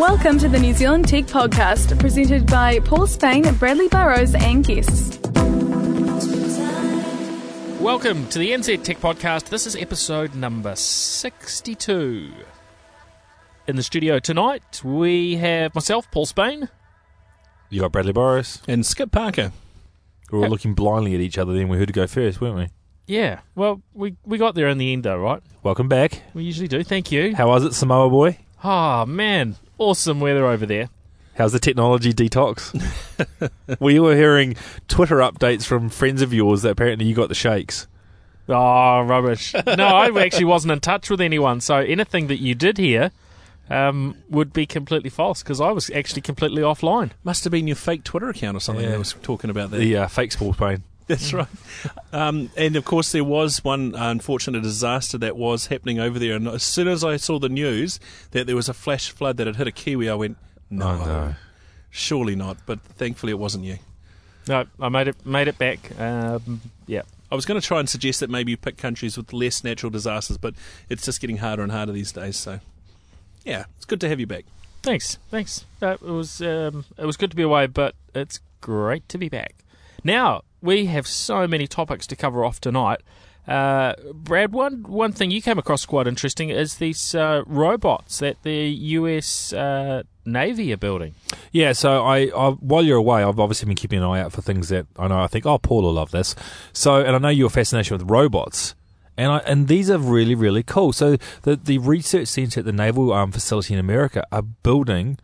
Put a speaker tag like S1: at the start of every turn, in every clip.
S1: Welcome to the New Zealand Tech Podcast, presented by Paul Spain, Bradley Burrows, and guests.
S2: Welcome to the NZ Tech Podcast. This is episode number 62. In the studio tonight, we have myself, Paul Spain.
S3: You got Bradley Burrows.
S4: And Skip Parker.
S3: We were all looking blindly at each other then we heard to go first, weren't we?
S2: Yeah, well, we, we got there in the end, though, right?
S3: Welcome back.
S2: We usually do. Thank you.
S3: How was it, Samoa boy?
S2: Oh, man. Awesome weather over there.
S3: How's the technology detox? we were hearing Twitter updates from friends of yours that apparently you got the shakes.
S2: Oh, rubbish. no, I actually wasn't in touch with anyone, so anything that you did hear um, would be completely false because I was actually completely offline.
S4: Must have been your fake Twitter account or something
S3: Yeah.
S4: that was talking about that.
S3: The uh, fake sports pain.
S4: That's right. Um, and of course, there was one unfortunate disaster that was happening over there. And as soon as I saw the news that there was a flash flood that had hit a Kiwi, I went, no,
S3: Oh, no.
S4: surely not. But thankfully, it wasn't you.
S2: No, I made it made it back. Um, yeah.
S4: I was going to try and suggest that maybe you pick countries with less natural disasters, but it's just getting harder and harder these days. So, yeah, it's good to have you back.
S2: Thanks, thanks. Uh, it was um, it was good to be away, but it's great to be back. Now we have so many topics to cover off tonight. Uh, Brad, one one thing you came across quite interesting is these uh, robots that the U.S. Uh, Navy are building.
S3: Yeah, so I, I while you're away, I've obviously been keeping an eye out for things that I know I think, oh, Paul will love this. So, and I know your fascination with robots, and I and these are really really cool. So the the research centre at the Naval um, facility in America are building,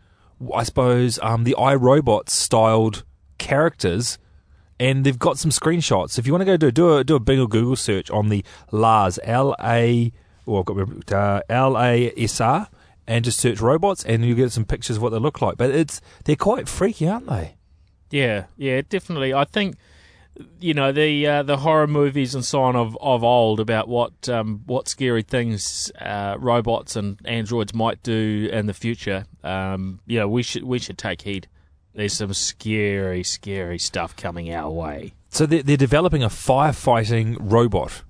S3: I suppose, um, the iRobot styled characters. And they've got some screenshots. If you want to go do do a do a Bing or Google search on the LARS L A well I've got uh, L A S R and just search robots and you get some pictures of what they look like. But it's they're quite freaky, aren't they?
S2: Yeah, yeah, definitely. I think you know the uh, the horror movies and so on of, of old about what um, what scary things uh, robots and androids might do in the future. Um, know, we should we should take heed. There's some scary, scary stuff coming our way.
S3: So they're, they're developing a firefighting robot.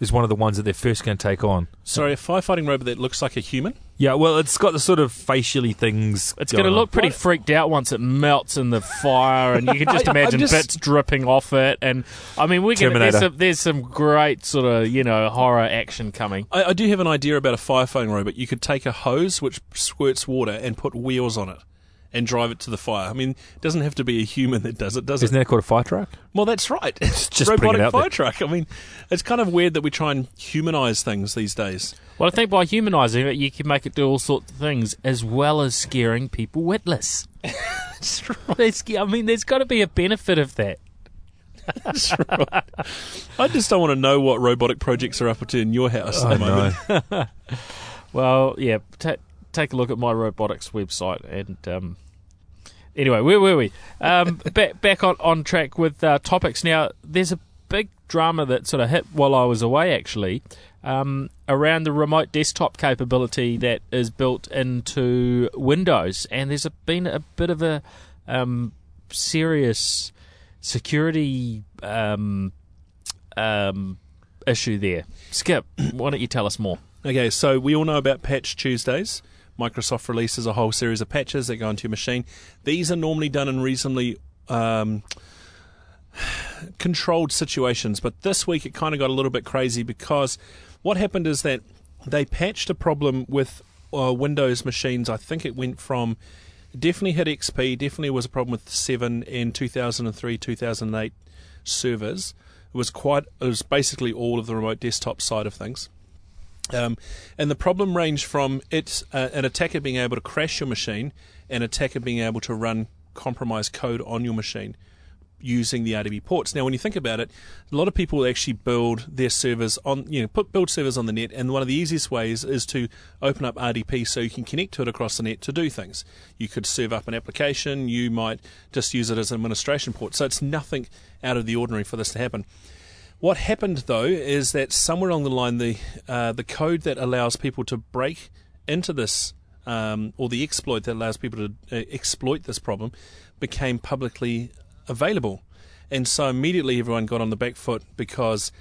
S3: Is one of the ones that they're first going to take on.
S4: Sorry, a firefighting robot that looks like a human.
S3: Yeah, well, it's got the sort of facially things.
S2: It's going to
S3: on.
S2: look pretty freaked out once it melts in the fire, and you can just
S3: I- I'm
S2: imagine
S3: just-
S2: bits dripping off it. And I mean, we're going there's
S3: Terminator.
S2: some, there's some great sort of you know horror action coming.
S4: I, I do have an idea about a firefighting robot. You could take a hose which squirts water and put wheels on it and drive it to the fire. I mean, it doesn't have to be a human that does it, does
S3: Isn't
S4: it?
S3: that called a fire truck?
S4: Well, that's right. It's
S3: just putting
S4: robotic
S3: it out
S4: fire
S3: there.
S4: truck. I mean, it's kind of weird that we try and humanize things these days.
S2: Well, I think by humanising it, you can make it do all sorts of things, as well as scaring people witless. That's There's, I mean, there's got to be a benefit of that.
S4: That's right. I just don't want to know what robotic projects are up to in your house at the moment.
S2: Well, yeah, ta take a look at my robotics website. And um, anyway, where were we? Um, back back on, on track with uh, topics. Now, there's a big drama that sort of hit while I was away, actually, um, around the remote desktop capability that is built into Windows. And there's a, been a bit of a um, serious security um, um, issue there. Skip, why don't you tell us more?
S4: Okay, so we all know about Patch Tuesdays. Microsoft releases a whole series of patches that go into your machine. These are normally done in reasonably um, controlled situations, but this week it kind of got a little bit crazy because what happened is that they patched a problem with uh, Windows machines. I think it went from definitely hit XP, definitely was a problem with 7 and 2003, 2008 servers. It was quite, it was basically all of the remote desktop side of things. Um, and the problem ranged from it, uh, an attacker being able to crash your machine, an attacker being able to run compromised code on your machine using the RDP ports. Now, when you think about it, a lot of people actually build their servers on, you know, put build servers on the net, and one of the easiest ways is to open up RDP so you can connect to it across the net to do things. You could serve up an application, you might just use it as an administration port. So it's nothing out of the ordinary for this to happen. What happened though is that somewhere along the line, the uh, the code that allows people to break into this, um, or the exploit that allows people to uh, exploit this problem, became publicly available, and so immediately everyone got on the back foot because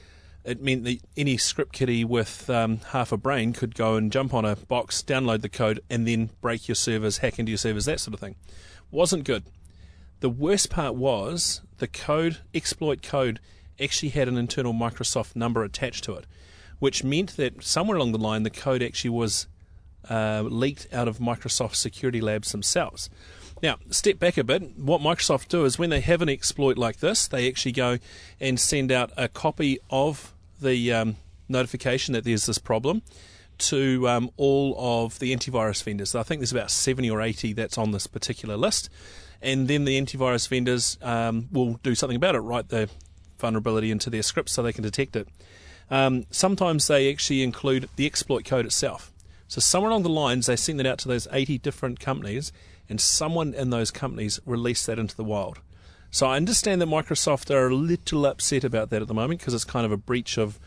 S4: it meant that any script kiddie with um, half a brain could go and jump on a box, download the code, and then break your servers, hack into your servers, that sort of thing. Wasn't good. The worst part was the code, exploit code, actually had an internal Microsoft number attached to it, which meant that somewhere along the line the code actually was uh, leaked out of Microsoft security labs themselves. Now, step back a bit. What Microsoft do is when they have an exploit like this, they actually go and send out a copy of the um, notification that there's this problem to um, all of the antivirus vendors. I think there's about 70 or 80 that's on this particular list. And then the antivirus vendors um, will do something about it, write the vulnerability into their scripts so they can detect it. Um, sometimes they actually include the exploit code itself. So somewhere along the lines, they send that out to those 80 different companies, and someone in those companies released that into the wild. So I understand that Microsoft are a little upset about that at the moment because it's kind of a breach of,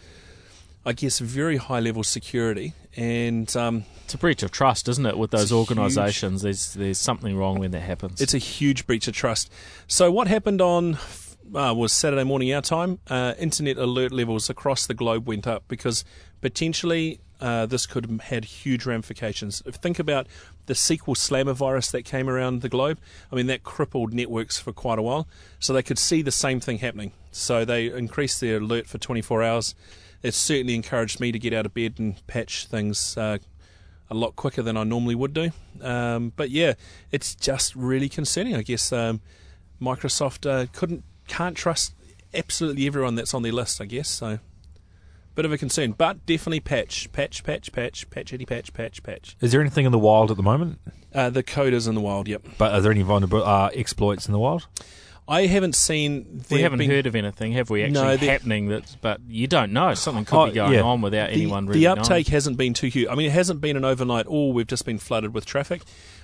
S4: I guess, very high level security. And um,
S2: It's a breach of trust, isn't it, with those organisations? There's there's something wrong when that happens.
S4: it's a huge breach of trust. So what happened on uh, was Saturday morning our time? Uh, internet alert levels across the globe went up because potentially uh, this could have had huge ramifications. If think about the SQL Slammer virus that came around the globe, I mean that crippled networks for quite a while. So they could see the same thing happening. So they increased their alert for 24 hours. It certainly encouraged me to get out of bed and patch things uh, a lot quicker than I normally would do. Um, but yeah, it's just really concerning. I guess um, Microsoft uh, couldn't can't trust absolutely everyone that's on their list. I guess so. Bit of a concern, but definitely patch, patch, patch, patch, patchity, patch, patch, patch.
S3: Is there anything in the wild at the moment?
S4: Uh, the code is in the wild. Yep,
S3: But are there any vulnerable uh, exploits in the wild?
S4: I haven't seen.
S2: we haven't
S4: been-
S2: heard of anything, have we? Actually
S4: No, there-
S2: happening that, but you don't know. Something could
S3: Oh,
S2: be going
S3: yeah.
S2: on without
S4: the,
S2: anyone really
S4: the
S2: knowing.
S4: uptake hasn't been too huge. I mean, it hasn't been an overnight. Oh, we've just been flooded with traffic.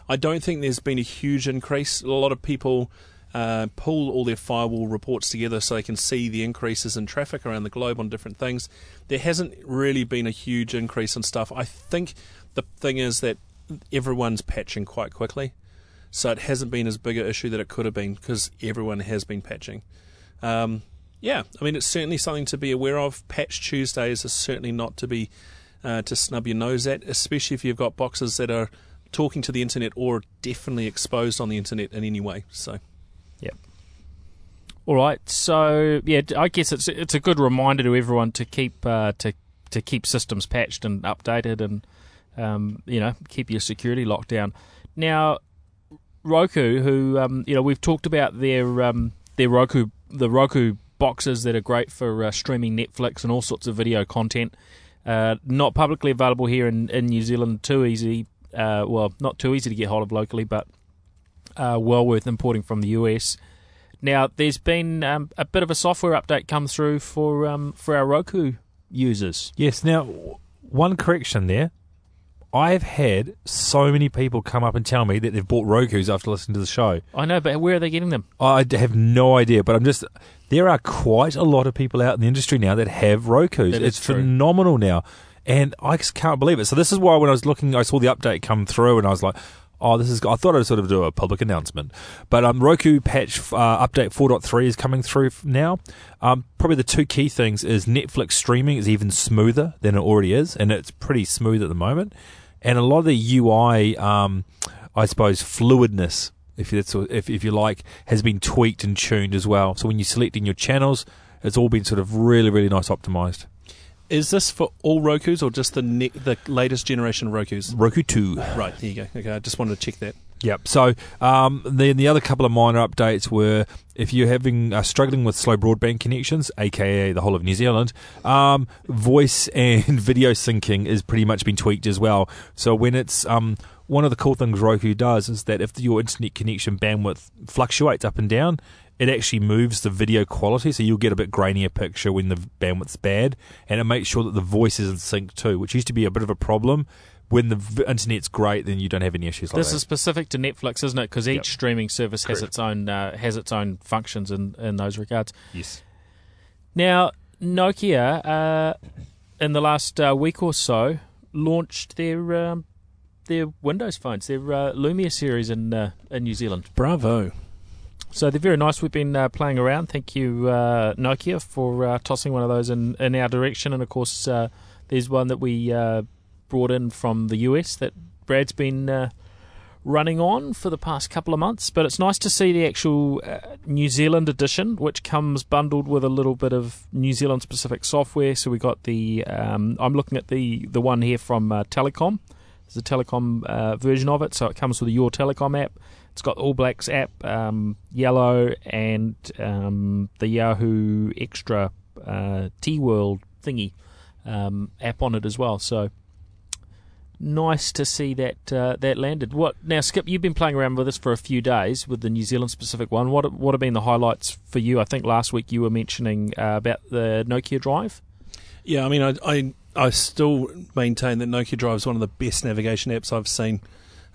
S4: I don't think there's been a huge increase. A lot of people uh, pull all their firewall reports together so they can see the increases in traffic around the globe on different things. There hasn't really been a huge increase in stuff. I think the thing is that everyone's patching quite quickly. So it hasn't been as big an issue that it could have been because everyone has been patching. Um, yeah, I mean it's certainly something to be aware of. Patch Tuesdays are certainly not to be uh, to snub your nose at, especially if you've got boxes that are talking to the internet or definitely exposed on the internet in any way. So
S2: All right, so yeah, I guess it's it's a good reminder to everyone to keep uh, to to keep systems patched and updated, and um, you know keep your security locked down. Now, Roku, who um, you know we've talked about their um, their Roku the Roku boxes that are great for uh, streaming Netflix and all sorts of video content. Uh, not publicly available here in, in New Zealand. Too easy, uh, well, not too easy to get hold of locally, but uh, well worth importing from the US. Now, there's been um, a bit of a software update come through for um, for our Roku users.
S3: Yes. Now, one correction there. I've had so many people come up and tell me that they've bought Roku's after listening to the show.
S2: I know, but where are they getting them?
S3: I have no idea, but I'm just. There are quite a lot of people out in the industry now that have Roku's.
S2: That
S3: it's phenomenal now, and I just can't believe it. So this is why when I was looking, I saw the update come through, and I was like, "Oh, this is." I thought I'd sort of do a public announcement, but um, Roku patch uh, update 4.3 is coming through now. Um, probably the two key things is Netflix streaming is even smoother than it already is, and it's pretty smooth at the moment. And a lot of the UI, um, I suppose, fluidness if that's if if you like, has been tweaked and tuned as well. So when you're selecting your channels, it's all been sort of really really nice optimized.
S4: Is this for all Roku's or just the ne- the latest generation of Roku's?
S3: Roku two.
S4: Right, there you go. Okay, I just wanted to check that.
S3: Yep. So um, then the other couple of minor updates were if you're having uh, struggling with slow broadband connections, aka the whole of New Zealand, um, voice and video syncing is pretty much been tweaked as well. So when it's um, one of the cool things Roku does is that if your internet connection bandwidth fluctuates up and down, it actually moves the video quality, so you'll get a bit grainier picture when the bandwidth's bad, and it makes sure that the voice is in sync too, which used to be a bit of a problem. When the v- internet's great, then you don't have any issues like
S2: This
S3: that.
S2: is specific to Netflix, isn't it? Because each
S3: Yep.
S2: streaming service has its own uh, has its own functions in, in those regards.
S3: yes.
S2: Now, Nokia, uh, in the last uh, week or so, launched their um, their Windows phones, their uh, Lumia series in uh, in New Zealand.
S4: Bravo.
S2: So they're very nice. We've been uh, playing around. Thank you, uh, Nokia, for uh, tossing one of those in, in our direction. And of course, uh, there's one that we uh, brought in from the US that Brad's been uh, running on for the past couple of months. But it's nice to see the actual New Zealand edition, which comes bundled with a little bit of New Zealand specific software. So we got the. Um, I'm looking at the the one here from Telecom. There's a Telecom version of it, so it comes with Your Telecom app. It's got the All Blacks app, um, yellow, and um, the Yahoo Xtra uh, T World thingy um, app on it as well. So nice to see that uh, that landed. What now, Skip? You've been playing around with this for a few days with the New Zealand specific one. What what have been the highlights for you? I think last week you were mentioning uh, about the Nokia Drive.
S4: Yeah, I mean, I, I I still maintain that Nokia Drive is one of the best navigation apps I've seen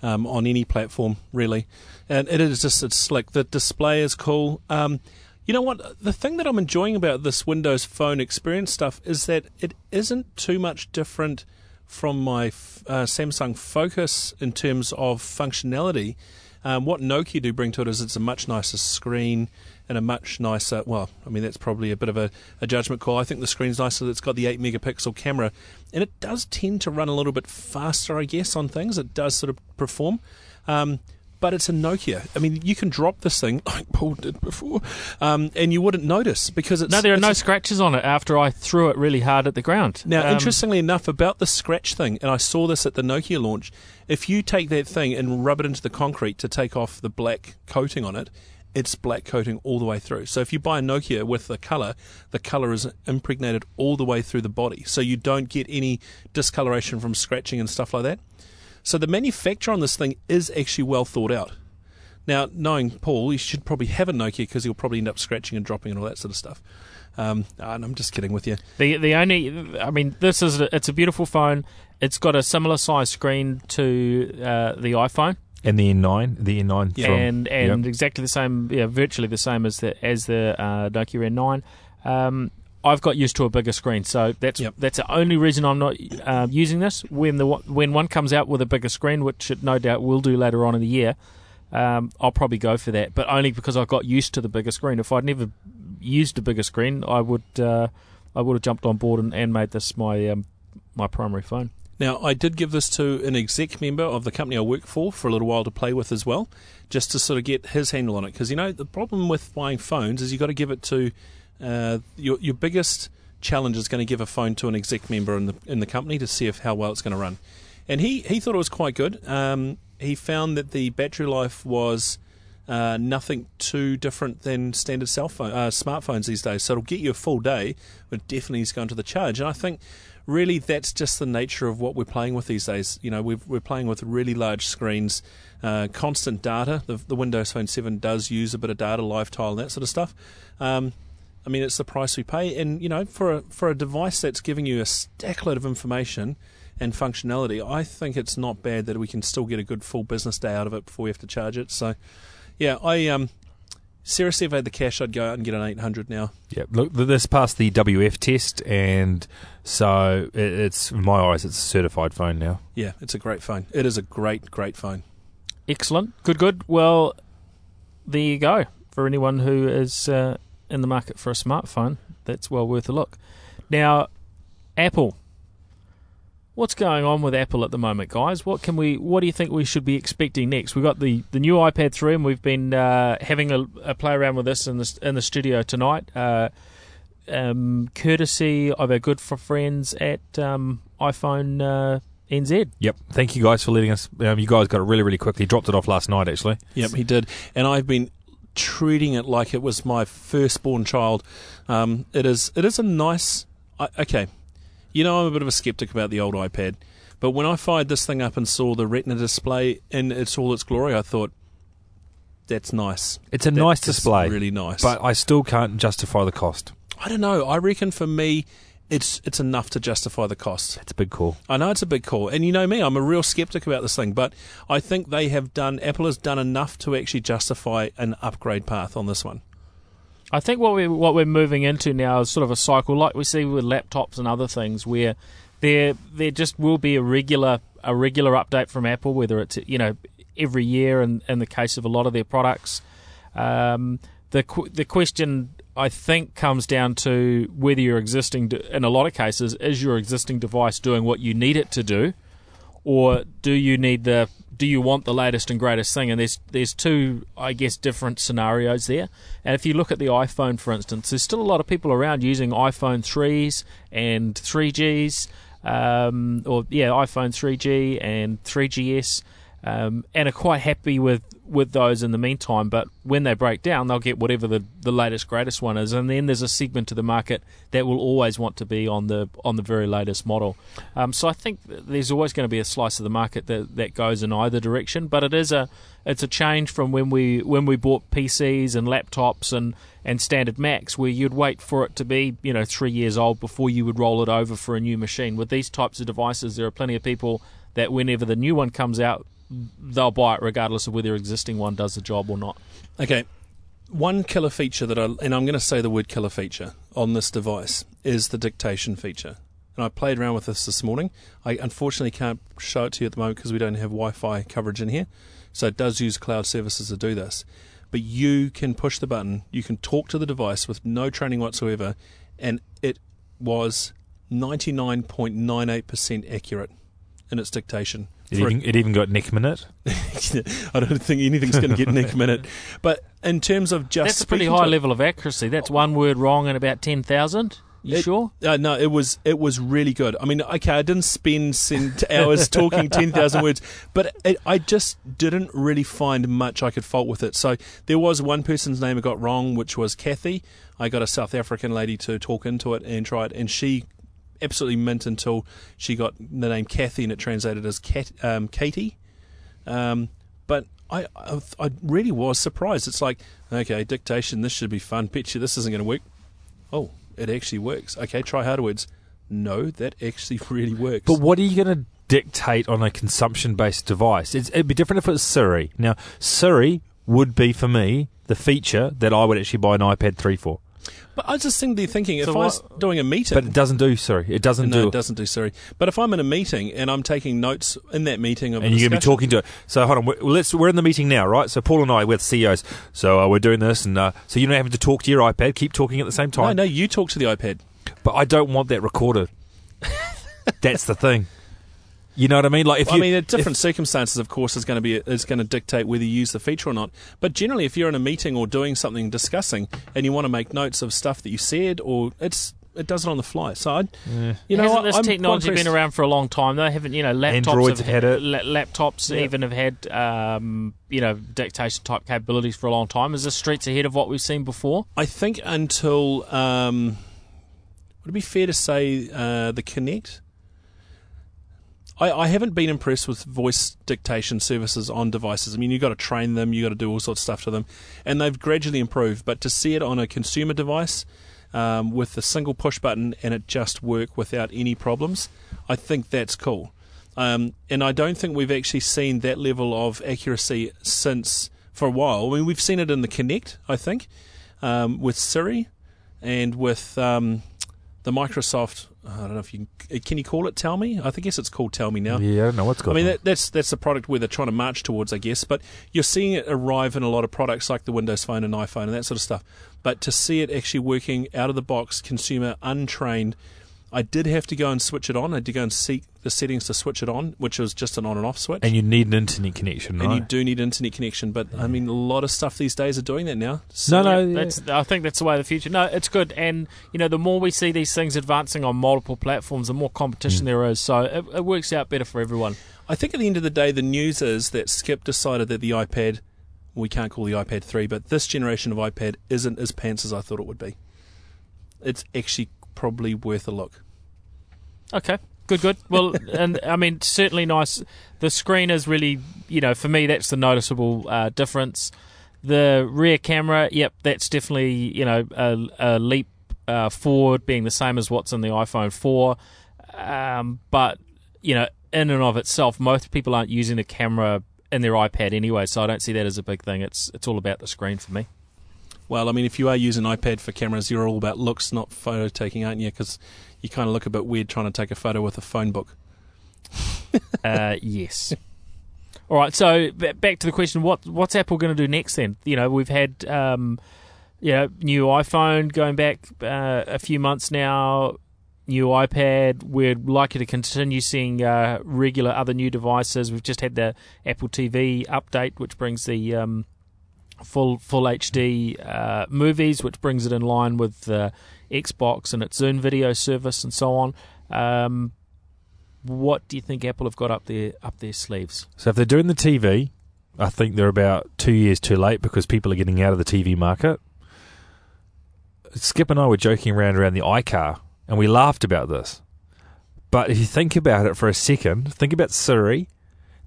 S4: um, on any platform, really. And it is just it's slick. The display is cool. Um, you know what? The thing that I'm enjoying about this Windows Phone experience stuff is that it isn't too much different from my uh, Samsung Focus in terms of functionality. Um, what Nokia do bring to it is it's a much nicer screen and a much nicer. Well, I mean that's probably a bit of a, a judgment call. I think the screen's nicer. It's got the eight megapixel camera, and it does tend to run a little bit faster, I guess, on things. It does sort of perform. Um, but it's a Nokia. I mean, you can drop this thing like Paul did before, um, and you wouldn't notice because it's
S2: No, there are no scratches on it after I threw it really hard at the ground.
S4: Now,
S2: Um,
S4: interestingly enough, about the scratch thing, and I saw this at the Nokia launch. If you take that thing and rub it into the concrete to take off the black coating on it, it's black coating all the way through. So if you buy a Nokia with the color, the color is impregnated all the way through the body, so you don't get any discoloration from scratching and stuff like that. So the manufacture on this thing is actually well thought out. Now, knowing Paul, he should probably have a Nokia because he'll probably end up scratching and dropping and all that sort of stuff. Um, and I'm just kidding with you.
S2: The the only I mean this is it's a beautiful phone. It's got a similar size screen to uh, the iPhone
S3: And the N9, the N9
S4: Yeah.
S3: from,
S2: and and
S3: Yep.
S2: exactly the same yeah virtually the same as the as the uh, Nokia N9. Um, I've got used to a bigger screen, so that's
S4: Yep.
S2: that's the only reason I'm not uh, using this. When the when one comes out with a bigger screen, which it no doubt will do later on in the year, um, I'll probably go for that. But only because I got used to the bigger screen. If I'd never used a bigger screen, I would uh, I would have jumped on board and, and made this my um, my primary phone.
S4: Now, I did give this to an exec member of the company I work for for a little while to play with as well, just to sort of get his handle on it. Because, you know, the problem with buying phones is you've got to give it to uh, your, your biggest challenge is going to give a phone to an exec member in the, in the company to see if how well it's going to run. And he, he thought it was quite good. Um, he found that the battery life was uh, nothing too different than standard cell phone, uh, smartphones these days. So it'll get you a full day, but definitely is going to the charge. And I think really that's just the nature of what we're playing with these days. You know, we're, we're playing with really large screens, uh, constant data. The, the Windows Phone 7 does use a bit of data, live tile, and that sort of stuff. Um, I mean, it's the price we pay, and you know, for a, for a device that's giving you a stack load of information and functionality, I think it's not bad that we can still get a good full business day out of it before we have to charge it. So, yeah, I um, seriously, if I had the cash, I'd go out and get an 800 now.
S3: Yeah, look, this passed the WF test, and so it's in my eyes, it's a certified phone now.
S4: Yeah, it's a great phone. It is a great, great phone.
S2: Excellent. Good, good. Well, there you go. For anyone who is uh, in the market for a smartphone, that's well worth a look. Now, Apple. What's going on with Apple at the moment, guys? What can we? What do you think we should be expecting next? We've got the, the new iPad 3, and we've been uh, having a, a play around with this in the in the studio tonight, uh, um, courtesy of our good friends at um, iPhone uh, NZ.
S3: Yep. Thank you guys for letting us. Um, you guys got it really, really quickly. Dropped it off last night, actually.
S4: Yep, he did. And I've been treating it like it was my firstborn child. Um, it is. It is a nice. I, okay, you know I'm a bit of a skeptic about the old iPad, but when I fired this thing up and saw the Retina display in its all its glory, I thought that's nice.
S3: It's a
S4: That
S3: nice display,
S4: really nice.
S3: but I still can't justify the cost.
S4: I don't know. I reckon for me, it's it's enough to justify the cost.
S3: It's a big call.
S4: I know it's a big call, and you know me, I'm a real skeptic about this thing, but I think they have done, Apple has done enough to actually justify an upgrade path on this one.
S2: I think what we what we're moving into now is sort of a cycle, like we see with laptops and other things, where there there just will be a regular a regular update from Apple, whether it's you know every year in, in the case of a lot of their products. Um, the the question I think comes down to whether your existing, in a lot of cases, is your existing device doing what you need it to do, or do you need the do you want the latest and greatest thing? And there's there's two, I guess, different scenarios there. And if you look at the iPhone, for instance, there's still a lot of people around using iPhone threes and 3Gs, um, or yeah, iPhone 3G and 3GS, um, and are quite happy with with those in the meantime. But when they break down, they'll get whatever the, the latest greatest one is, and then there's a segment of the market that will always want to be on the on the very latest model. Um, so I think there's always going to be a slice of the market that, that goes in either direction. But it is a it's a change from when we when we bought PCs and laptops and and standard Macs, where you'd wait for it to be you know three years old before you would roll it over for a new machine. With these types of devices, there are plenty of people that whenever the new one comes out, they'll buy it regardless of whether their existing one does the job or not.
S4: Okay. One killer feature that I, and I'm going to say the word killer feature on this device is the dictation feature. And I played around with this this morning. I unfortunately can't show it to you at the moment because we don't have Wi Fi coverage in here. So it does use cloud services to do this. But you can push the button, you can talk to the device with no training whatsoever, and it was 99.98% accurate in its dictation.
S3: It
S4: For a-
S3: even, it even got Nick Minute.
S4: I don't think anything's going to get Nick Minute. But in terms of just
S2: That's a pretty high
S4: to it-
S2: level of accuracy. That's one word wrong in about ten thousand. You
S4: It-
S2: sure?
S4: Uh, no, it was it was really good. I mean, okay, I didn't spend cent- hours talking ten thousand words, but it, I just didn't really find much I could fault with it. So there was one person's name I got wrong, which was Kathy. I got a South African lady to talk into it and try it, and she absolutely mint until she got the name Kathy and it translated as Cat, um, Katie. Um, but I, I I really was surprised. It's like okay, dictation. This should be fun. You this isn't going to work. Oh, it actually works. Okay, try harder words. No, that actually really works.
S3: But what are you going to dictate on a consumption based device? It's, it'd be different if it was Siri. Now, Siri would be, for me, the feature that I would actually buy an iPad 3 for.
S4: But I was just there thinking, if
S2: So
S4: I was
S2: what-
S4: doing a meeting,
S3: But it doesn't do Siri. It doesn't
S4: no,
S3: do
S4: it doesn't do Siri. But if I'm in a meeting and I'm taking notes in that meeting
S3: and you're going to be talking to it. So hold on, we're, let's, we're in the meeting now, right? So Paul and I, we're the CEOs. So uh, we're doing this, and uh, so you're not having to talk to your iPad. Keep talking at the same
S4: No,
S3: time.
S4: no, you talk to the iPad.
S3: But I don't want that recorded. That's the thing. You know what I mean? Like if
S4: Well,
S3: you,
S4: I mean, at different circumstances, of course, is going to be is going to dictate whether you use the feature or not. But generally, if you're in a meeting or doing something, discussing, and you want to make notes of stuff that you said, or it's it does it on the fly. So, I'd, you know,
S2: Hasn't this
S4: I'm
S2: technology been around for a long time? They haven't, you know, laptops
S3: Androids
S2: have
S3: have had it.
S2: la- laptops
S4: Yeah.
S2: even have had, um, you know, dictation type capabilities for a long time. Is this streets ahead of what we've seen before?
S4: I think until um, would it be fair to say uh, the Kinect? I, I haven't been impressed with voice dictation services on devices. I mean, you've got to train them, you've got to do all sorts of stuff to them, and they've gradually improved. But to see it on a consumer device um, with a single push button and it just work without any problems, I think that's cool. Um, and I don't think we've actually seen that level of accuracy since for a while. I mean, we've seen it in the Kinect, I think, um, with Siri and with um, the Microsoft. Uh, I don't know if you can you call it Tellme. I think yes, it's called Tellme now.
S3: yeah, I don't know what's
S4: I
S3: going
S4: mean,
S3: on.
S4: that, that's that's the product where they're trying to march towards, I guess. But you're seeing it arrive in a lot of products like the Windows Phone and iPhone and that sort of stuff. But to see it actually working out of the box, consumer untrained, I did have to go and switch it on. I had to go and seek the settings to switch it on, which was just an on and off switch.
S3: and you need an internet connection, right?
S4: And you do need internet connection, but I mean, a lot of stuff these days are doing that now. So
S3: no, no, yeah.
S2: That's, I think that's the way of the future. No, it's good, and you know, the more we see these things advancing on multiple platforms, the more competition mm. there is. So it, it works out better for everyone.
S4: I think at the end of the day, the news is that Skip decided that the iPad, we can't call the iPad 3, but this generation of iPad isn't as pants as I thought it would be. It's actually probably worth a look.
S2: Okay, good, good. Well, and I mean, certainly nice. The screen is really, you know, for me, that's the noticeable uh, difference. The rear camera, yep, that's definitely, you know, a, a leap uh, forward, being the same as what's in the iPhone 4. Um, but, you know, in and of itself, most people aren't using the camera in their iPad anyway, so I don't see that as a big thing. It's it's all about the screen for me.
S4: Well, I mean, if you are using iPad for cameras, you're all about looks, not photo taking, aren't you? Because you kind of look a bit weird trying to take a photo with a phone book.
S2: Uh, yes. All right, so back to the question: what what's Apple going to do next? Then you know we've had um, new iPhone going back uh, a few months now, new iPad. We're likely to continue seeing uh, regular other new devices. We've just had the Apple TV update, which brings the um, full full HD uh, movies, which brings it in line with uh, Xbox and its Zune video service and so on. Um, what do you think Apple have got up their up their sleeves?
S3: So if they're doing the TV, I think they're about two years too late because people are getting out of the TV market. Skip and I were joking around around the iCar, and we laughed about this. But if you think about it for a second, think about Siri,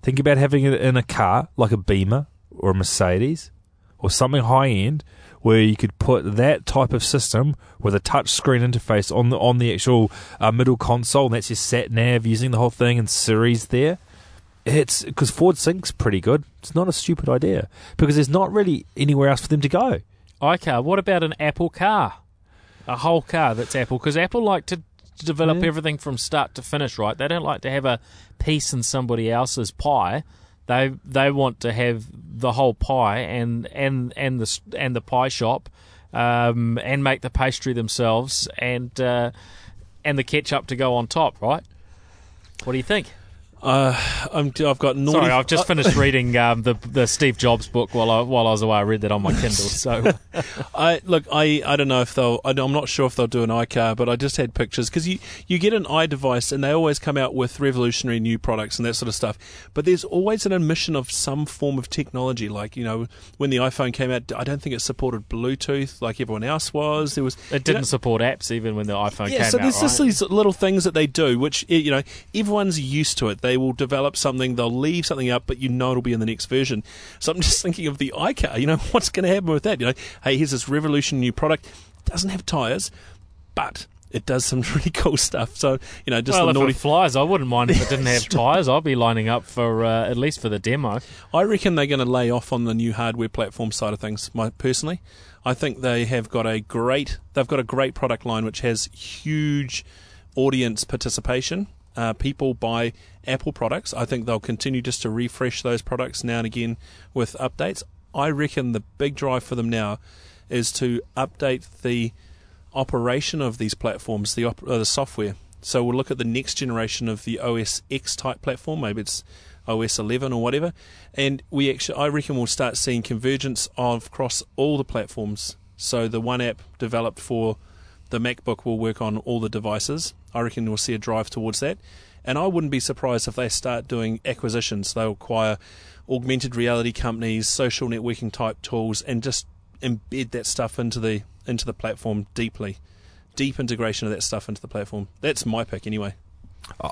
S3: think about having it in a car like a Beamer or a Mercedes or something high end where you could put that type of system with a touch screen interface on the on the actual uh, middle console, and that's your sat nav using the whole thing, and Siri's there. It's because Ford Sync's pretty good. It's not a stupid idea because there's not really anywhere else for them to go.
S2: iCar. What about an Apple car? A whole car that's Apple because Apple like to to develop
S3: Yeah.
S2: everything from start to finish. Right? They don't like to have a piece in somebody else's pie. They they want to have the whole pie and and and the and the pie shop, um, and make the pastry themselves and uh, and the ketchup to go on top. Right? What do you think?
S4: Uh, I'm, I've got naughty.
S2: Sorry, I've just finished reading um, the the Steve Jobs book while I while I was away. I read that on my Kindle. So
S4: I look. I, I don't know if they'll. I, am not sure if they'll do an iCar, but I just had pictures because you you get an iDevice and they always come out with revolutionary new products and that sort of stuff. But there's always an omission of some form of technology. Like you know, when the iPhone came out, I don't think it supported Bluetooth like everyone else was. There was
S2: it didn't support apps even when the iPhone
S4: yeah,
S2: came
S4: so
S2: out.
S4: Yeah, so there's just these little things that they do, which eh, you know everyone's used to it. They will develop something, they'll leave something up, but you know it'll be in the next version. So I'm just thinking of the iCar. You know what's going to happen with that? You know, hey, here's this revolution new product. Doesn't have tires, but it does some really cool stuff. So you know, just
S2: well,
S4: the
S2: if
S4: naughty.
S2: it flies, I wouldn't mind if it didn't have tyres. I'll be lining up for uh, at least for the demo.
S4: I reckon they're going to lay off on the new hardware platform side of things. My personally, I think they have got a great. They've got a great product line which has huge audience participation. Uh, people buy Apple products. I think they'll continue just to refresh those products now and again with updates. I reckon the big drive for them now is to update the operation of these platforms, the op- uh, the software. So we'll look at the next generation of the OS X type platform. Maybe it's OS 11 or whatever, and we actually, I reckon, we'll start seeing convergence of across all the platforms. So the one app developed for the MacBook will work on all the devices. I reckon we'll see a drive towards that, and I wouldn't be surprised if they start doing acquisitions. They'll acquire augmented reality companies, social networking type tools, and just embed that stuff into the into the platform deeply. Deep integration of that stuff into the platform. That's my pick anyway.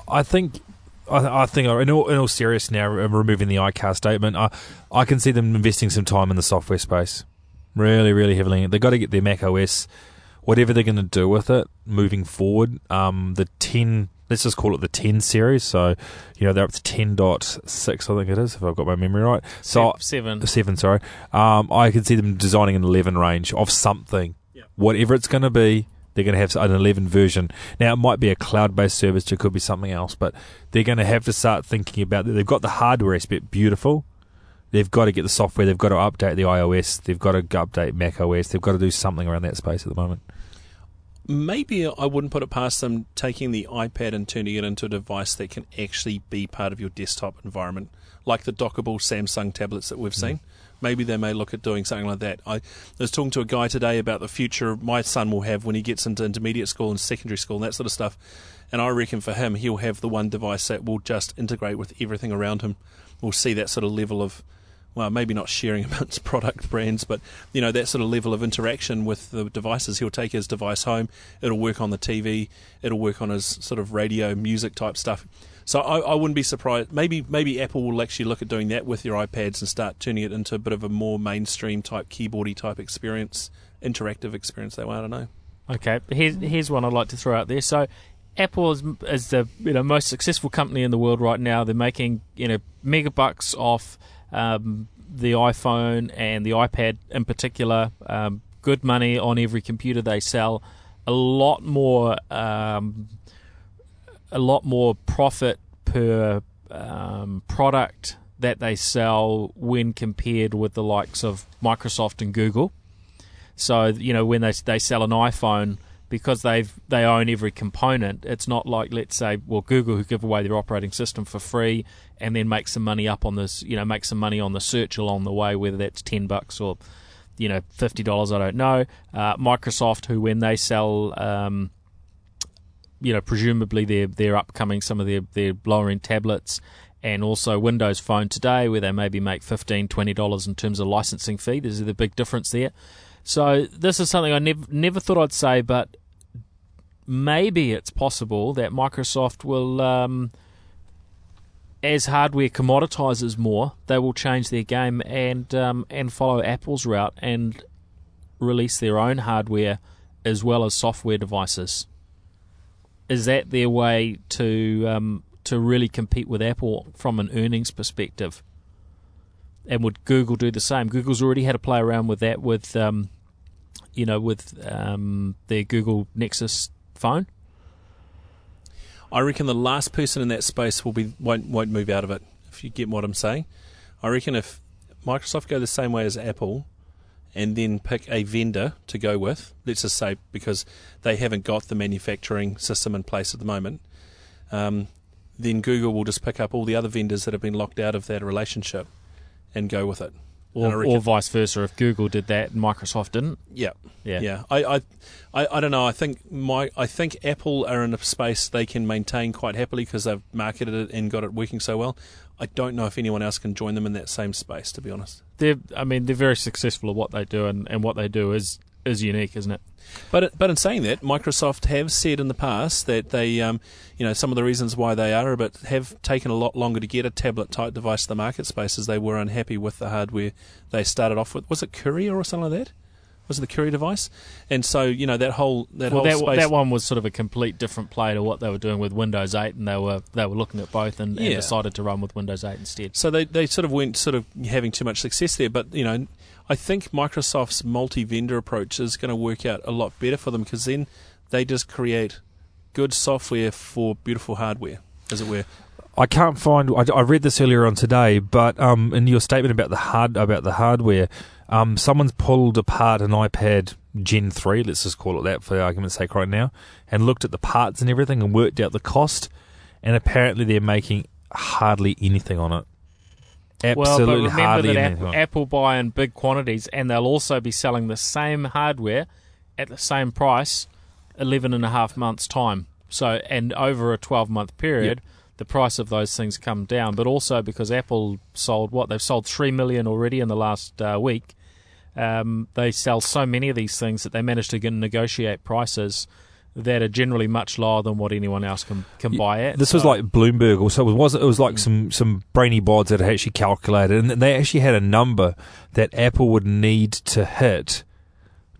S3: I- think. I, think, in all, in all seriousness, now removing the iCar statement, I, I can see them investing some time in the software space. Really, really heavily. They've got to get their Mac OS, whatever they're going to do with it, moving forward. Um, the 10, let's just call it the 10 series. So, you know, they're up to 10.6, I think it is, if I've got my memory right. So,
S2: seven.
S3: seven, sorry. Um, I can see them designing an 11 range of something.
S4: Yeah.
S3: Whatever it's going to be, they're going to have an 11 version. Now, it might be a cloud based service, it could be something else, but they're going to have to start thinking about that. They've got the hardware aspect beautiful. They've got to get the software. They've got to update the iOS. They've got to update Mac OS. They've got to do something around that space at the moment.
S4: Maybe I wouldn't put it past them taking the iPad and turning it into a device that can actually be part of your desktop environment, like the dockable Samsung tablets that we've mm. seen. Maybe they may look at doing something like that. I was talking to a guy today about the future my son will have when he gets into intermediate school and secondary school and that sort of stuff. And I reckon for him, he'll have the one device that will just integrate with everything around him. We'll see that sort of level of well, maybe not sharing amongst product brands, but you know that sort of level of interaction with the devices. He'll take his device home. It'll work on the TV. It'll work on his sort of radio, music type stuff. So I, I wouldn't be surprised. Maybe maybe Apple will actually look at doing that with your iPads and start turning it into a bit of a more mainstream type keyboardy type experience, interactive experience. That way, I don't know.
S2: Okay, here's here's one I'd like to throw out there. So, Apple is, is the you know most successful company in the world right now. They're making you know mega bucks off um, the iPhone and the iPad in particular. Um, good money on every computer they sell. A lot more, um, a lot more profit per um, product that they sell when compared with the likes of Microsoft and Google. So you know when they they sell an iPhone because they've they own every component. It's not like let's say well Google who give away their operating system for free and then make some money up on this you know make some money on the search along the way whether that's ten bucks or you know fifty dollars I don't know. Uh, Microsoft who when they sell um, you know presumably their their upcoming some of their their lower end tablets and also Windows Phone today, where they maybe make $15, $20 in terms of licensing fee. There's the big difference there. So this is something I never never thought I'd say, but maybe it's possible that Microsoft will, um, as hardware commoditizes more, they will change their game and um, and follow Apple's route and release their own hardware as well as software devices. Is that their way to um, to really compete with Apple from an earnings perspective? And would Google do the same? Google's already had to play around with that with, um, you know, with um, their Google Nexus phone.
S4: I reckon the last person in that space will be won't won't move out of it. If you get what I'm saying, I reckon if Microsoft go the same way as Apple, and then pick a vendor to go with, let's just say because they haven't got the manufacturing system in place at the moment, um, then Google will just pick up all the other vendors that have been locked out of that relationship and go with it.
S2: Or, or vice versa, if Google did that and Microsoft didn't.
S4: Yeah,
S2: Yeah.
S4: yeah. I, I, I, I don't know. I think my, I think Apple are in a space they can maintain quite happily because they've marketed it and got it working so well. I don't know if anyone else can join them in that same space. To be honest.
S2: They're, I mean, they're very successful at what they do, and, and what they do is is unique, isn't it?
S4: But but in saying that, Microsoft have said in the past that they, um, you know, some of the reasons why they are, but have taken a lot longer to get a tablet type device to the market space is they were unhappy with the hardware they started off with. Was it Courier or something like that? Was it the Courier device? And so you know that whole that
S2: Well,
S4: whole
S2: that, that one was sort of a complete different play to what they were doing with Windows 8, and they were they were looking at both and, and decided to run with Windows 8 instead.
S4: So they they sort of weren't sort of having too much success there. But you know, I think Microsoft's multi-vendor approach is going to work out a lot better for them because then they just create good software for beautiful hardware, as it were.
S3: I can't find. I, I read this earlier on today, but um, in your statement about the hard about the hardware, um, someone's pulled apart an iPad Gen three. Let's just call it that for argument's sake right now, and looked at the parts and everything and worked out the cost. And apparently, they're making hardly anything on it. Absolutely
S2: well, but remember that. Apple. Apple buy in big quantities, and they'll also be selling the same hardware at the same price, 11 and a half months' time. So, and over a 12 month period, the price of those things come down. But also because Apple sold what? They've sold 3 million already in the last uh, week. Um, they sell so many of these things that they manage to negotiate prices that are generally much lower than what anyone else can, can
S3: Yeah,
S2: buy at.
S3: This was like Bloomberg, or so it was. It was like some some brainy bods that had actually calculated, and they actually had a number that Apple would need to hit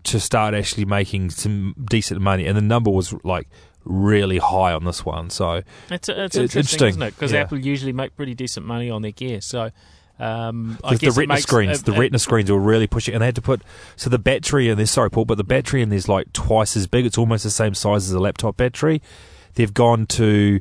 S3: to start actually making some decent money, and the number was like really high on this one. So
S2: It's, it's,
S3: It's
S2: interesting,
S3: interesting,
S2: isn't it? Because
S3: yeah.
S2: Apple usually make pretty decent money on their gear. So, um,
S3: the, the retina
S2: makes-
S3: screens,
S2: it-
S3: the
S2: it-
S3: retina screens were really pushing, and they had to put so the battery in this. Sorry, Paul, but the battery in there's like twice as big. It's almost the same size as a laptop battery. They've gone to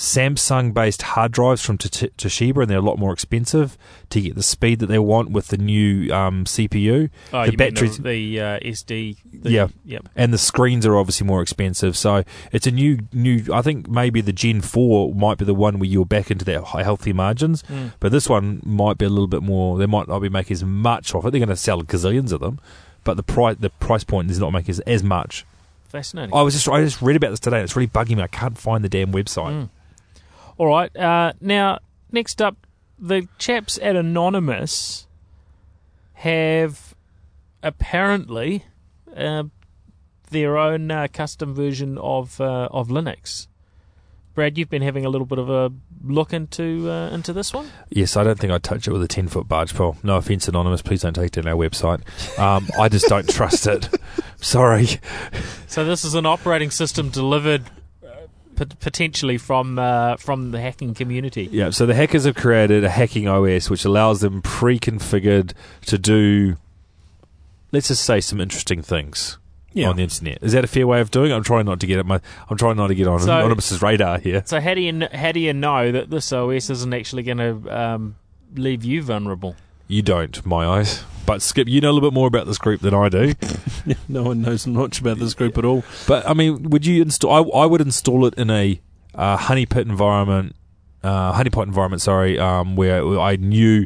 S3: Samsung-based hard drives from Toshiba, and they're a lot more expensive to get the speed that they want with the new um, CPU.
S2: Oh,
S3: the batteries-
S2: the, the uh, SD. The,
S3: Yeah.
S2: Yep.
S3: and the screens are obviously more expensive. So it's a new, new. I think maybe the Gen Four might be the one where you're back into that healthy margins.
S2: Mm.
S3: But this one might be a little bit more. They might not be making as much of it. They're going to sell gazillions of them, but the price the price point is not making as, as much.
S2: Fascinating.
S3: I was just I just read about this today. and It's really bugging me. I can't find the damn website.
S2: Mm. All right. Uh, now, next up, the chaps at Anonymous have apparently uh, their own uh, custom version of uh, of Linux. Brad, you've been having a little bit of a look into uh, into this one.
S3: Yes, I don't think I'd touch it with a ten foot barge pole. No offense, anonymous. Please don't take it on our website. Um, I just don't trust it. Sorry.
S2: So this is an operating system delivered potentially from uh, from the hacking community.
S3: Yeah, so the hackers have created a hacking OS which allows them pre-configured to do, let's just say, some interesting things Yeah. on the internet. Is that a fair way of doing it? I'm trying not to get it. My, I'm trying not to get on
S2: So-
S3: Anonymous's radar here.
S2: So how do you how do you know that this OS isn't actually going to um, leave you vulnerable.
S3: You don't, my eyes. But Skip, you know a little bit more about this group than I do.
S4: no one knows much about this group at all.
S3: But I mean, would you install? I, I would install it in a uh, honeypot environment, uh, honeypot environment. Sorry, um, where I knew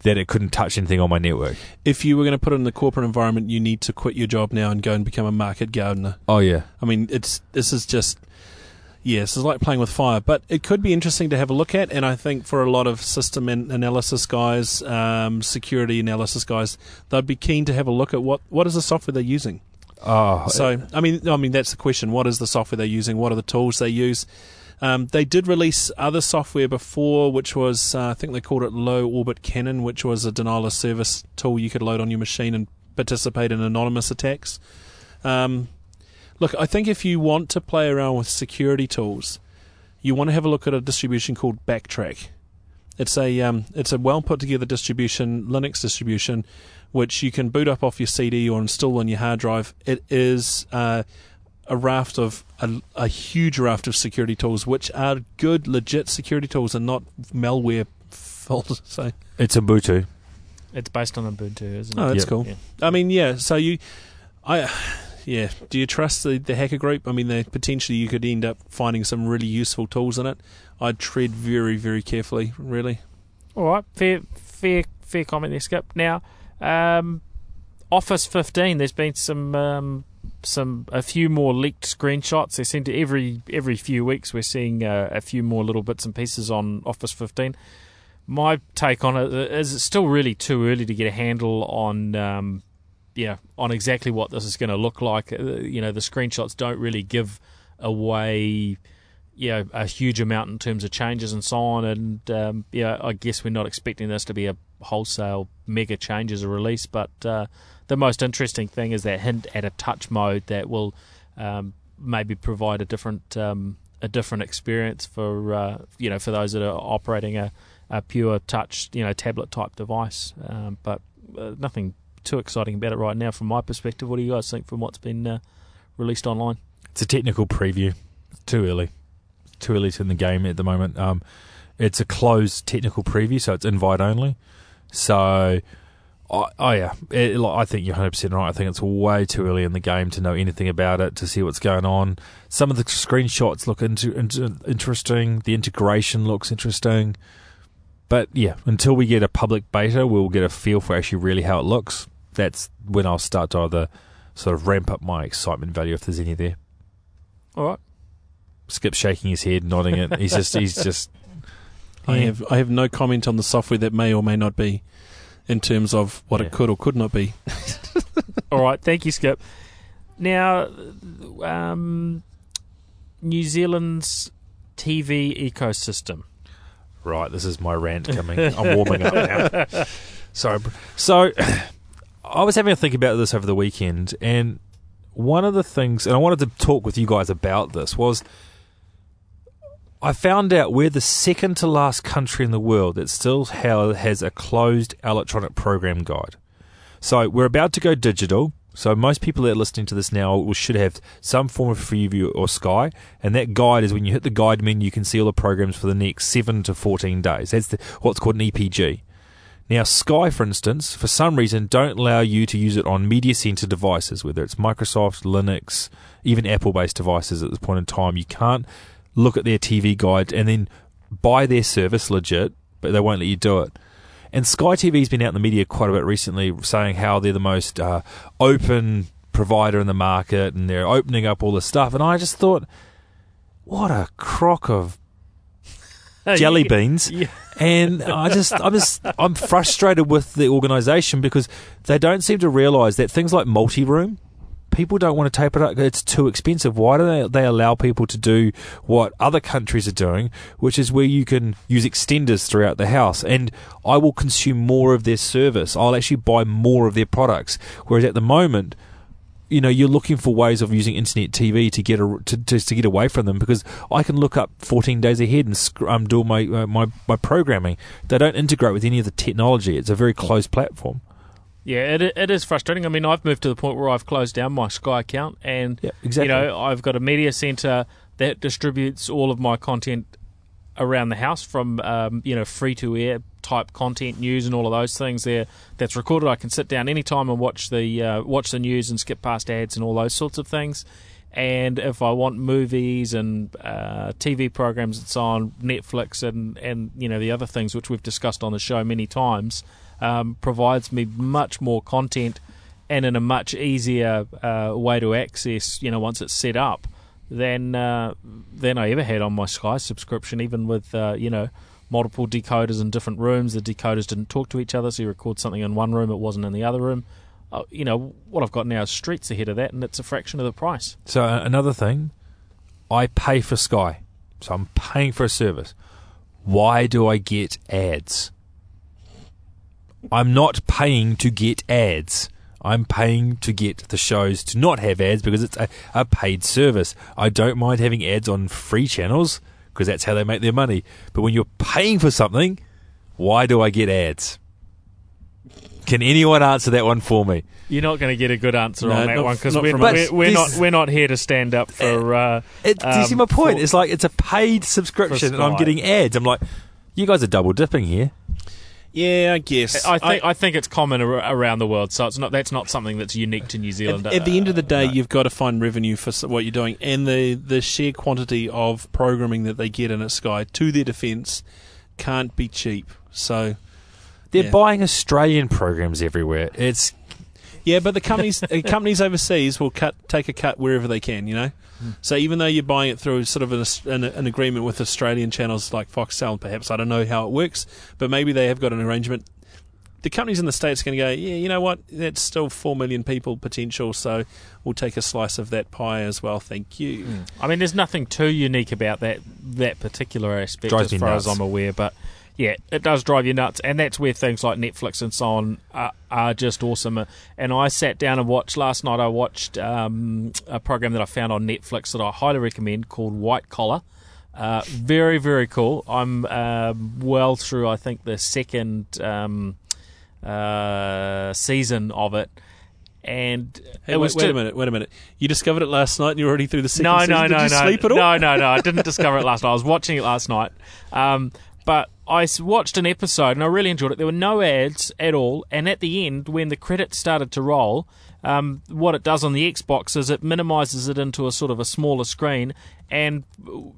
S3: that it couldn't touch anything on my network.
S4: If you were going to put it in the corporate environment, you need to quit your job now and go and become a market gardener.
S3: Oh yeah,
S4: I mean, it's this is just yes, it's like playing with fire. But it could be interesting to have a look at, and I think for a lot of system an- analysis guys, um, security analysis guys, they'd be keen to have a look at what what is the software they're using.
S3: oh,
S4: So I mean, I mean that's the question. What is the software they're using? What are the tools they use? Um, they did release other software before, which was uh, I think they called it Low Orbit Cannon, which was a denial of service tool you could load on your machine and participate in anonymous attacks. Um, look, I think if you want to play around with security tools, you want to have a look at a distribution called Backtrack. It's a um, it's a well put together distribution, Linux distribution, which you can boot up off your CD or install on your hard drive. It is uh, a raft of a, a huge raft of security tools, which are good, legit security tools, and not malware filters. So,
S3: it's Ubuntu.
S2: It's based on Ubuntu, isn't it?
S4: oh, that's
S3: Yep.
S4: cool.
S2: Yeah.
S4: I mean, yeah. So you, I, yeah. Do you trust the, the hacker group? I mean, potentially you could end up finding some really useful tools in it. I'd tread very, very carefully. Really.
S2: All right, fair, fair, fair comment there, Skip. Now, um, Office 15. There's been some, um, some, a few more leaked screenshots. They seem to every every few weeks we're seeing uh, a few more little bits and pieces on Office 15. My take on it is it's still really too early to get a handle on, um, know, on exactly what this is going to look like. Uh, you know, the screenshots don't really give away know, a huge amount in terms of changes and so on. And um, yeah, I guess we're not expecting this to be a wholesale mega change as a release. But uh, the most interesting thing is that hint at a touch mode that will um, maybe provide a different um, a different experience for uh, you know for those that are operating a, a pure touch you know tablet type device. Um, but uh, nothing too exciting about it right now from my perspective. What do you guys think from what's been uh, released online?
S3: It's a technical preview. Too early. Too early to in the game at the moment. Um, it's a closed technical preview, so it's invite only. So, oh, oh yeah, it, like, I think you're 100 percent right. I think it's way too early in the game to know anything about it, to see what's going on. Some of the screenshots look into, into interesting. The integration looks interesting. But yeah, until we get a public beta, we'll get a feel for actually really how it looks. That's when I'll start to either sort of ramp up my excitement value if there's any there.
S2: All right.
S3: Skip's shaking his head, nodding it. He's just, he's just.
S4: I have I have no comment on the software that may or may not be, in terms of what
S3: Yeah.
S4: it could or could not be.
S2: All right, thank you, Skip. Now, um, New Zealand's TV ecosystem.
S3: Right, this is my rant coming. I'm warming up now. Sorry. br- So, I was having a think about this over the weekend, and one of the things, and I wanted to talk with you guys about this, was I found out we're the second to last country in the world that still has a closed electronic program guide. So, we're about to go digital. So most people that are listening to this now should have some form of Freeview or Sky, and that guide is when you hit the guide menu, you can see all the programs for the next seven to fourteen days. That's the, what's called an EPG. Now, Sky, for instance, for some reason, don't allow you to use it on media center devices, whether it's Microsoft, Linux, even Apple-based devices. At this point in time, you can't look at their TV guide and then buy their service legit, but they won't let you do it. And Sky TV's been out in the media quite a bit recently, saying how they're the most uh, open provider in the market, and they're opening up all this stuff. And I just thought, what a crock of jelly beans.
S2: Yeah.
S3: And I just, I'm just, I'm frustrated with the organisation because they don't seem to realise that things like multi-room, people don't want to tape it up. It's too expensive. Why do they, they allow people to do what other countries are doing, which is where you can use extenders throughout the house? And I will consume more of their service. I'll actually buy more of their products. Whereas at the moment, you know you're looking for ways of using internet TV to get a, to, to to get away from them because I can look up 14 days ahead and sc- um, do my uh, my my programming. They don't integrate with any of the technology. It's a very closed platform.
S2: Yeah, it, it is frustrating. I mean, I've moved to the point where I've closed down my Sky account, and
S3: Yeah, exactly.
S2: you know, I've got a media center that distributes all of my content around the house, from um, you know free to air type content, news, and all of those things there. That's recorded. I can sit down anytime and watch the uh, watch the news and skip past ads and all those sorts of things. And if I want movies and uh, TV programs and so on, Netflix and and you know the other things which we've discussed on the show many times, um, provides me much more content and in a much easier uh, way to access. You know, once it's set up than uh, than I ever had on my Sky subscription, even with uh, you know multiple decoders in different rooms. The decoders didn't talk to each other, so you record something in one room, it wasn't in the other room. Uh, you know what I've got now is streets ahead of that, and it's a fraction of the price.
S3: So uh, another thing, I pay for Sky, so I'm paying for a service. Why do I get ads? I'm not paying to get ads. I'm paying to get the shows to not have ads because it's a, a paid service. I don't mind having ads on free channels because that's how they make their money. But when you're paying for something, why do I get ads? Can anyone answer that one for me?
S2: You're not going to get a good answer
S4: No,
S2: on that
S4: not-
S2: one because we're, we're, we're not we're not here to stand up for. Uh,
S3: It, do you see
S2: um,
S3: my point?
S2: for-
S3: it's like it's a paid subscription and I'm getting ads. I'm like, you guys are double dipping here.
S4: Yeah, I guess.
S2: I think I, think it's common ar- around the world, so it's not that's not something that's unique to New Zealand.
S4: at the end of the day,
S2: Uh, no.
S4: you've got to find revenue for what you're doing, and the the sheer quantity of programming that they get in at Sky, to their defence, can't be cheap. So
S3: They're
S4: Yeah.
S3: buying Australian programs everywhere. It's
S4: yeah, but the companies uh, companies overseas will cut take a cut wherever they can. You know,
S2: Hmm.
S4: so even though you're buying it through sort of an, an, an agreement with Australian channels like Foxtel, perhaps I don't know how it works, but maybe they have got an arrangement. The companies in the states are going to go, yeah, you know what? That's still four million people potential, so we'll take a slice of that pie as well. Thank you.
S2: Hmm. I mean, there's nothing too unique about that that particular aspect,
S3: Drives
S2: as
S3: me
S2: far as. I'm aware. But yeah, it does drive you nuts, and that's where things like Netflix and so on are, are just awesome. And I sat down and watched last night. I watched um, a program that I found on Netflix that I highly recommend called White Collar. Uh, very very cool. I'm um, well through. I think the second um, uh, season of it. And
S4: Hey,
S2: it
S4: wait, wait a minute, wait a minute. You discovered it last night and you're already through the second
S2: no,
S4: season?
S2: no,
S4: Did
S2: no,
S4: you
S2: no.
S4: sleep at all?
S2: No, no, no. I didn't discover it last night. I was watching it last night. Um, but I watched an episode and I really enjoyed it. There were no ads at all. And at the end, when the credits started to roll, um, what it does on the Xbox is it minimizes it into a sort of a smaller screen, and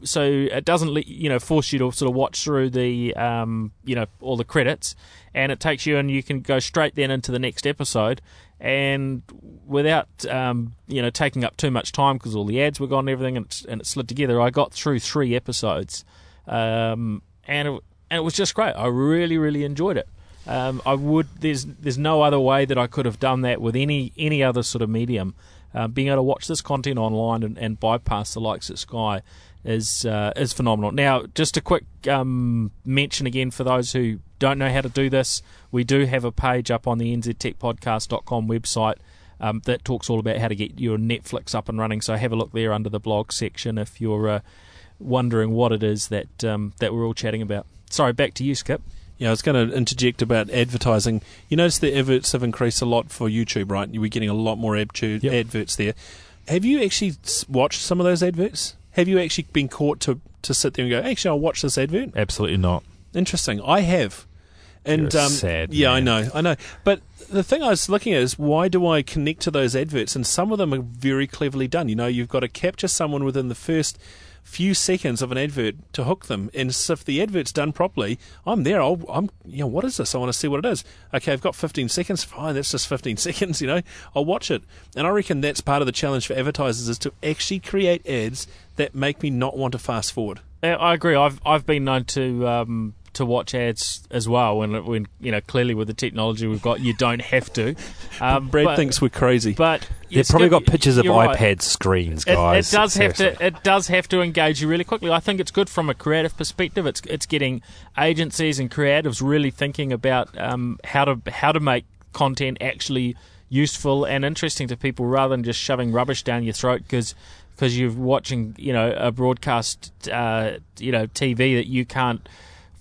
S2: so it doesn't let, you know force you to sort of watch through the um, you know all the credits, and it takes you and you can go straight then into the next episode, and without um, you know taking up too much time because all the ads were gone and everything, and it, and it slid together. I got through three episodes, um, and it, and it was just great. I really really enjoyed it. Um, I would. There's there's no other way that I could have done that with any any other sort of medium. Uh, being able to watch this content online and, and bypass the likes of Sky is uh, is phenomenal. Now, just a quick um, mention again for those who don't know how to do this. We do have a page up on the nztechpodcast.com website um, that talks all about how to get your Netflix up and running. So have a look there under the blog section if you're uh, wondering what it is that um, that we're all chatting about. Sorry, back to you, Skip.
S4: Yeah, I was going to interject about advertising. You notice the adverts have increased a lot for YouTube, right? We're getting a lot more adtu-
S3: Yep.
S4: adverts there. Have you actually watched some of those adverts? Have you actually been caught to, to sit there and go, actually, I'll watch this advert?
S3: absolutely not.
S4: Interesting. I have. And
S3: You're
S4: um,
S3: sad
S4: yeah, I know, I know. But the thing I was looking at is why do I connect to those adverts? And some of them are very cleverly done. You know, you've got to capture someone within the first few seconds of an advert to hook them. And so if the advert's done properly, I'm there. I'll, I'm, you know, what is this? I want to see what it is. Okay, I've got 15 seconds. Fine, that's just 15 seconds. You know, I'll watch it. And I reckon that's part of the challenge for advertisers is to actually create ads that make me not want to fast forward.
S2: I agree. I've I've been known to um, to watch ads as well. When when you know clearly with the technology we've got, you don't have to. Um,
S4: Brad
S2: but,
S4: thinks we're crazy.
S2: but
S3: They've probably got pictures of
S2: right.
S3: iPad screens,
S2: It,
S3: guys.
S2: it does have
S3: Seriously.
S2: to. It does have to engage you really quickly. I think it's good from a creative perspective. It's it's getting agencies and creatives really thinking about um, how to how to make content actually useful and interesting to people rather than just shoving rubbish down your throat because because you're watching you know a broadcast uh, you know TV that you can't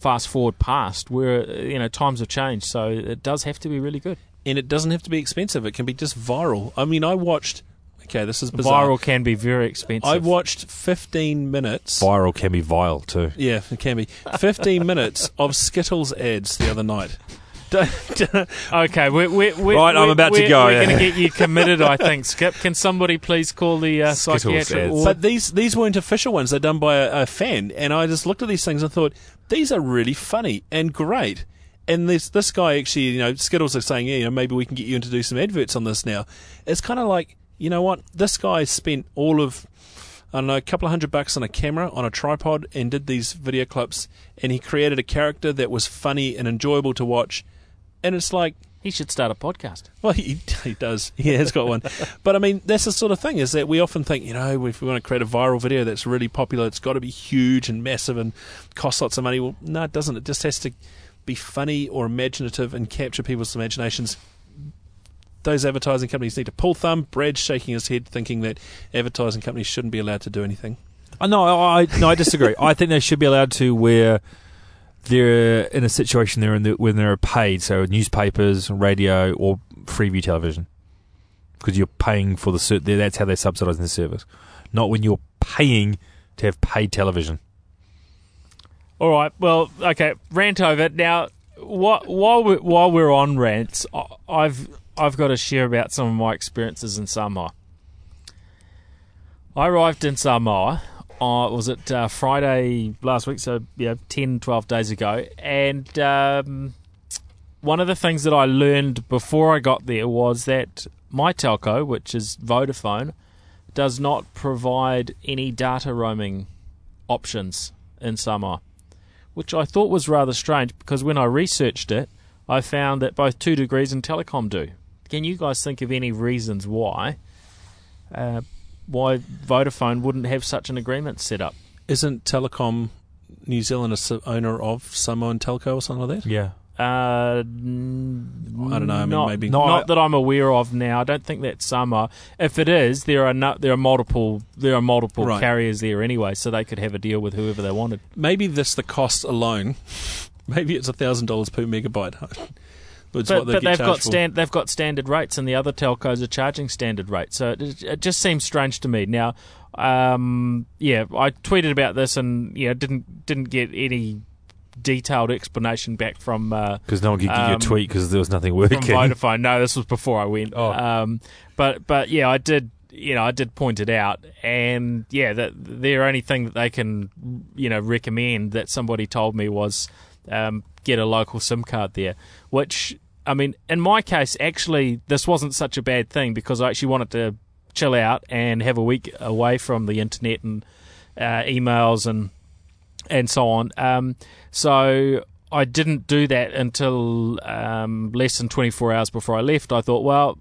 S2: fast forward past where you know times have changed so it does have to be really good
S4: and it doesn't have to be expensive. It can be just viral. I mean, I watched okay, this is bizarre.
S2: Viral can be very expensive.
S4: I watched 15 minutes.
S3: Viral can be vile too.
S4: Yeah, it can be 15 minutes of Skittles ads the other night. Don't- don't-
S2: Okay, we're, we're, we're,
S3: Right, I'm about to go,
S2: We're
S3: yeah.
S2: going to get you committed, I think. Skip, can somebody please call the uh,
S3: Skittles
S2: psychiatric ward?
S4: But these these weren't official ones. They're done by a, a fan, and I just looked at these things and thought these are really funny and great. And this this guy actually, you know, Skittles are saying, yeah, you know, maybe we can get you in to do some adverts on this now. It's kind of like, you know what? This guy spent all of I don't know, a couple of hundred bucks on a camera, on a tripod, and did these video clips, and he created a character that was funny and enjoyable to watch. And it's like,
S2: he should start a podcast.
S4: well, he, he does. He has got one. but I mean, that's the sort of thing is that we often think, you know, if we want to create a viral video that's really popular, it's got to be huge and massive and cost lots of money. Well, no, it doesn't. It just has to be funny or imaginative and capture people's imaginations. Those advertising companies need to pull thumb. Brad's shaking his head, thinking that advertising companies shouldn't be allowed to do anything.
S3: Uh, no, I no, I disagree. I think they should be allowed to where they're in a situation they're in the, when they're paid, so newspapers, radio, or Freeview television, because you're paying for the ser- That's how they're subsidising the service, not when you're paying to have paid television.
S2: All right. Well, okay. Rant over now. What, while we're, while we're on rants, I've I've got to share about some of my experiences in Samoa. I arrived in Samoa. Uh, was it uh, Friday last week? So yeah, 10, 12 days ago. And um, one of the things that I learned before I got there was that my telco, which is Vodafone, does not provide any data roaming options in Samoa which I thought was rather strange because when I researched it, I found that both Two Degrees and Telecom do. Can you guys think of any reasons why uh, why Vodafone wouldn't have such an agreement set up?
S4: Isn't Telecom New Zealand a s- owner of Samoan Telco or something like that?
S3: Yeah,
S2: Uh,
S4: I don't know, I mean,
S2: not,
S4: maybe-
S2: not
S3: No, I-
S2: that I'm aware of now. I don't think that's Samoa. If it is, there are no, there are multiple there are multiple
S4: Right.
S2: carriers there anyway, so they could have a deal with whoever they wanted.
S4: Maybe this the cost alone. Maybe it's a thousand dollars per megabyte. That's
S2: but
S4: they
S2: but they've got stand they've got standard rates, and the other telcos are charging standard rates. So it, it just seems strange to me. Now, um, yeah, I tweeted about this, and yeah, didn't didn't get any detailed explanation back from uh,
S3: because no one could get
S2: Um,
S3: your tweet because there was nothing working.
S2: from
S3: working.
S2: Vodafone. No, this was before I went.
S3: Oh.
S2: Um, but but yeah, I did. You know, I did point it out, and yeah, that their only thing that they can, you know, recommend that somebody told me was um, get a local SIM card there. Which I mean, in my case, actually, this wasn't such a bad thing because I actually wanted to chill out and have a week away from the internet and uh, emails and and so on. Um, so I didn't do that until um, less than 24 hours before I left. I thought, well,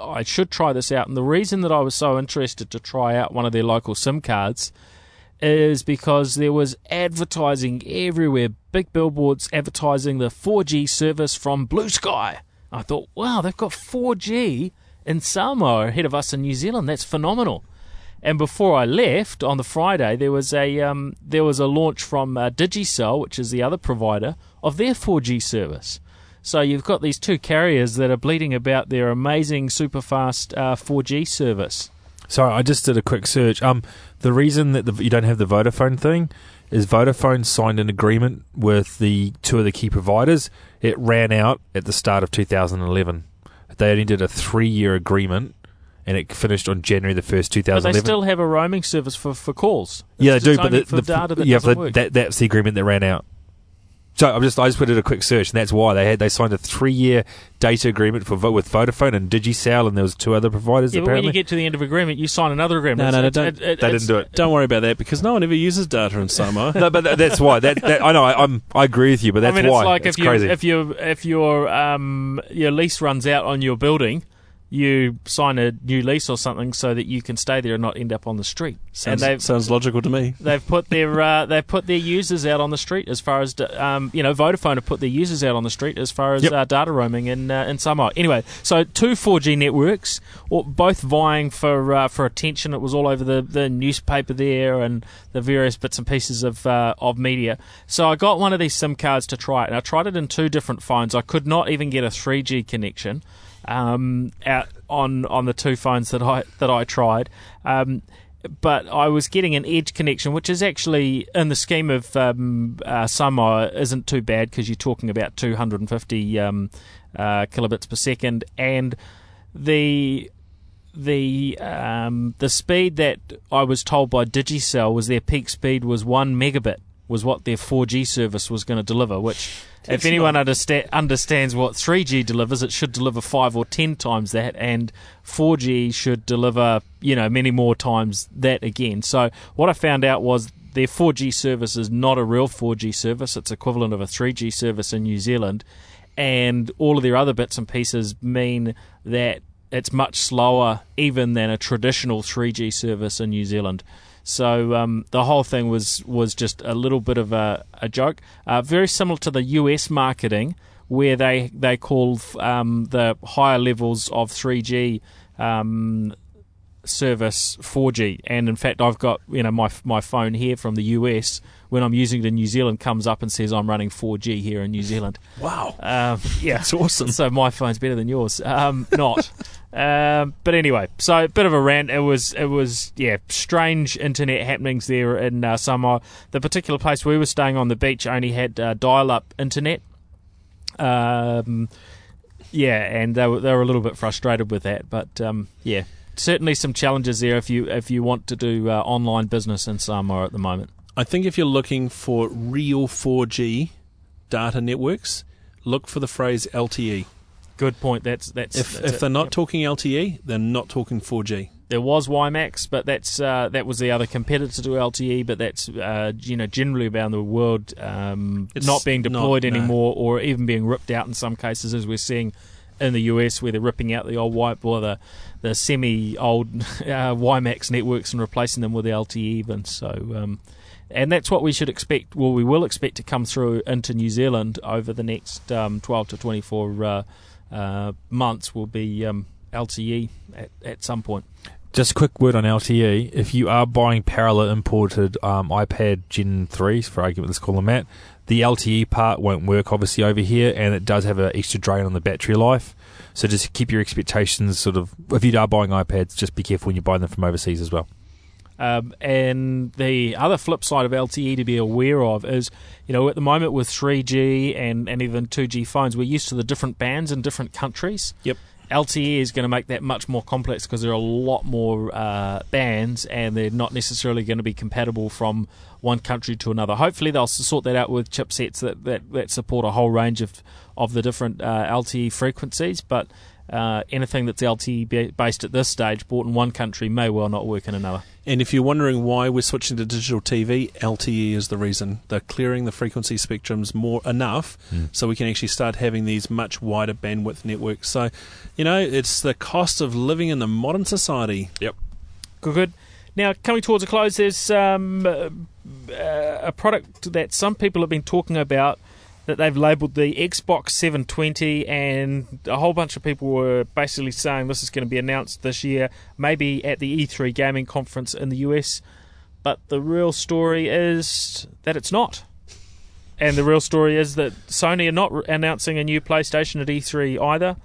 S2: I should try this out. And the reason that I was so interested to try out one of their local SIM cards is because there was advertising everywhere, big billboards advertising the 4G service from Blue Sky. I thought, wow, they've got 4G in Samoa ahead of us in New Zealand. That's phenomenal. And before I left on the Friday, there was a um, there was a launch from uh, Digicel, which is the other provider of their 4G service. So you've got these two carriers that are bleating about their amazing super fast uh, 4G service.
S3: Sorry, I just did a quick search. Um, the reason that the, you don't have the Vodafone thing is Vodafone signed an agreement with the two of the key providers. It ran out at the start of 2011. They only did a three-year agreement, and it finished on January the first,
S2: But they
S3: 2011.
S2: still have a roaming service for, for calls.
S3: yeah, they do, but the, the
S2: data that
S3: yeah,
S2: doesn't work.
S3: that, that's the agreement that ran out. So I'm just I just put in a quick search, and that's why they had they signed a three-year data agreement for Vo- with Vodafone and Digicel, and there was two other providers.
S2: yeah, but when you get to the end of agreement, you sign another agreement.
S4: No, no, no, don't-
S2: it- it-
S3: they didn't do it.
S4: Don't worry about that because no one ever uses data in Samoa.
S3: no, but that's why. That, that I know. I, I'm I agree with you, but that's
S2: I mean,
S3: why.
S2: it's like
S3: it's
S2: if you
S3: crazy.
S2: if you if your um your lease runs out on your building, you sign a new lease or something so that you can stay there and not end up on the street.
S4: sounds, sounds logical to me.
S2: they've put their uh, they've put their users out on the street as far as um, you know Vodafone have put their users out on the street as far as
S3: Yep.
S2: uh, data roaming in uh, in Samoa. Anyway, so two 4G networks, or both vying for uh, for attention. It was all over the, the newspaper there and the various bits and pieces of uh, of media. So I got one of these SIM cards to try it, and I tried it in two different phones. I could not even get a 3G connection. Um, out on on the two phones that I that I tried. Um, but I was getting an edge connection, which is actually, in the scheme of um, uh, Samoa, isn't too bad because you're talking about 250 um, uh, kilobits per second, and the the um, the speed that I was told by Digicel was their peak speed was one megabit was what their 4G service was going to deliver, which if anyone understa- understands what 3G delivers, it should deliver five or ten times that, and 4G should deliver, you know, many more times that again. So what I found out was their 4G service is not a real 4G service; it's equivalent of a 3G service in New Zealand, and all of their other bits and pieces mean that it's much slower even than a traditional 3G service in New Zealand. So um, the whole thing was was just a little bit of a, a joke. Uh, very similar to the US marketing, where they they call um, the higher levels of 3G um, service 4G. And in fact, I've got you know my my phone here from the US. When I'm using it in New Zealand, comes up and says I'm running 4G here in New Zealand.
S4: Wow,
S2: Um, yeah,
S4: it's awesome.
S2: so my phone's better than yours. Um, not. um, but anyway, so a bit of a rant. It was, it was, yeah, strange internet happenings there in uh, Samoa. The particular place we were staying on the beach only had uh, dial-up internet. Um, yeah, and they were they were a little bit frustrated with that. But um, yeah, certainly some challenges there if you if you want to do uh, online business in Samoa at the moment.
S4: I think if you're looking for real 4G data networks, look for the phrase LTE.
S2: Good point. That's that's
S4: If
S2: that's
S4: if
S2: it.
S4: they're not
S2: Yep.
S4: talking LTE, they're not talking 4G.
S2: There was WiMAX, but that's uh, that was the other competitor to LTE. But that's uh, you know generally around the world um, not being
S4: not-
S2: deployed
S4: no.
S2: anymore, or even being ripped out in some cases, as we're seeing in the US, where they're ripping out the old white or the the semi old uh, WiMAX networks and replacing them with the LTE. Even so. Um, and that's what we should expect. Well, we will expect to come through into New Zealand over the next um, 12 to 24 uh, uh, months. Will be um, LTE at, at some point.
S3: Just a quick word on LTE. If you are buying parallel imported um, iPad Gen 3s, for argument, let's call them that, the LTE part won't work obviously over here, and it does have an extra drain on the battery life. So just keep your expectations sort of. If you are buying iPads, just be careful when you buy them from overseas as well.
S2: Um, and the other flip side of LTE to be aware of is, you know, at the moment with 3G and, and even 2G phones, we're used to the different bands in different countries.
S4: Yep.
S2: LTE is going to make that much more complex because there are a lot more uh, bands and they're not necessarily going to be compatible from one country to another. Hopefully, they'll sort that out with chipsets that, that, that support a whole range of, of the different uh, LTE frequencies. But uh, anything that's LTE based at this stage, bought in one country, may well not work in another.
S4: And if you're wondering why we're switching to digital TV, LTE is the reason. They're clearing the frequency spectrums more enough so we can actually start having these much wider bandwidth networks. So, you know, it's the cost of living in the modern society.
S3: Yep.
S2: Good, good. Now, coming towards a close, there's um, uh, a product that some people have been talking about that they've labelled the Xbox 720, and a whole bunch of people were basically saying this is going to be announced this year, maybe at the E3 gaming conference in the US. But the real story is that it's not. And the real story is that Sony are not re- announcing a new PlayStation at E3 either.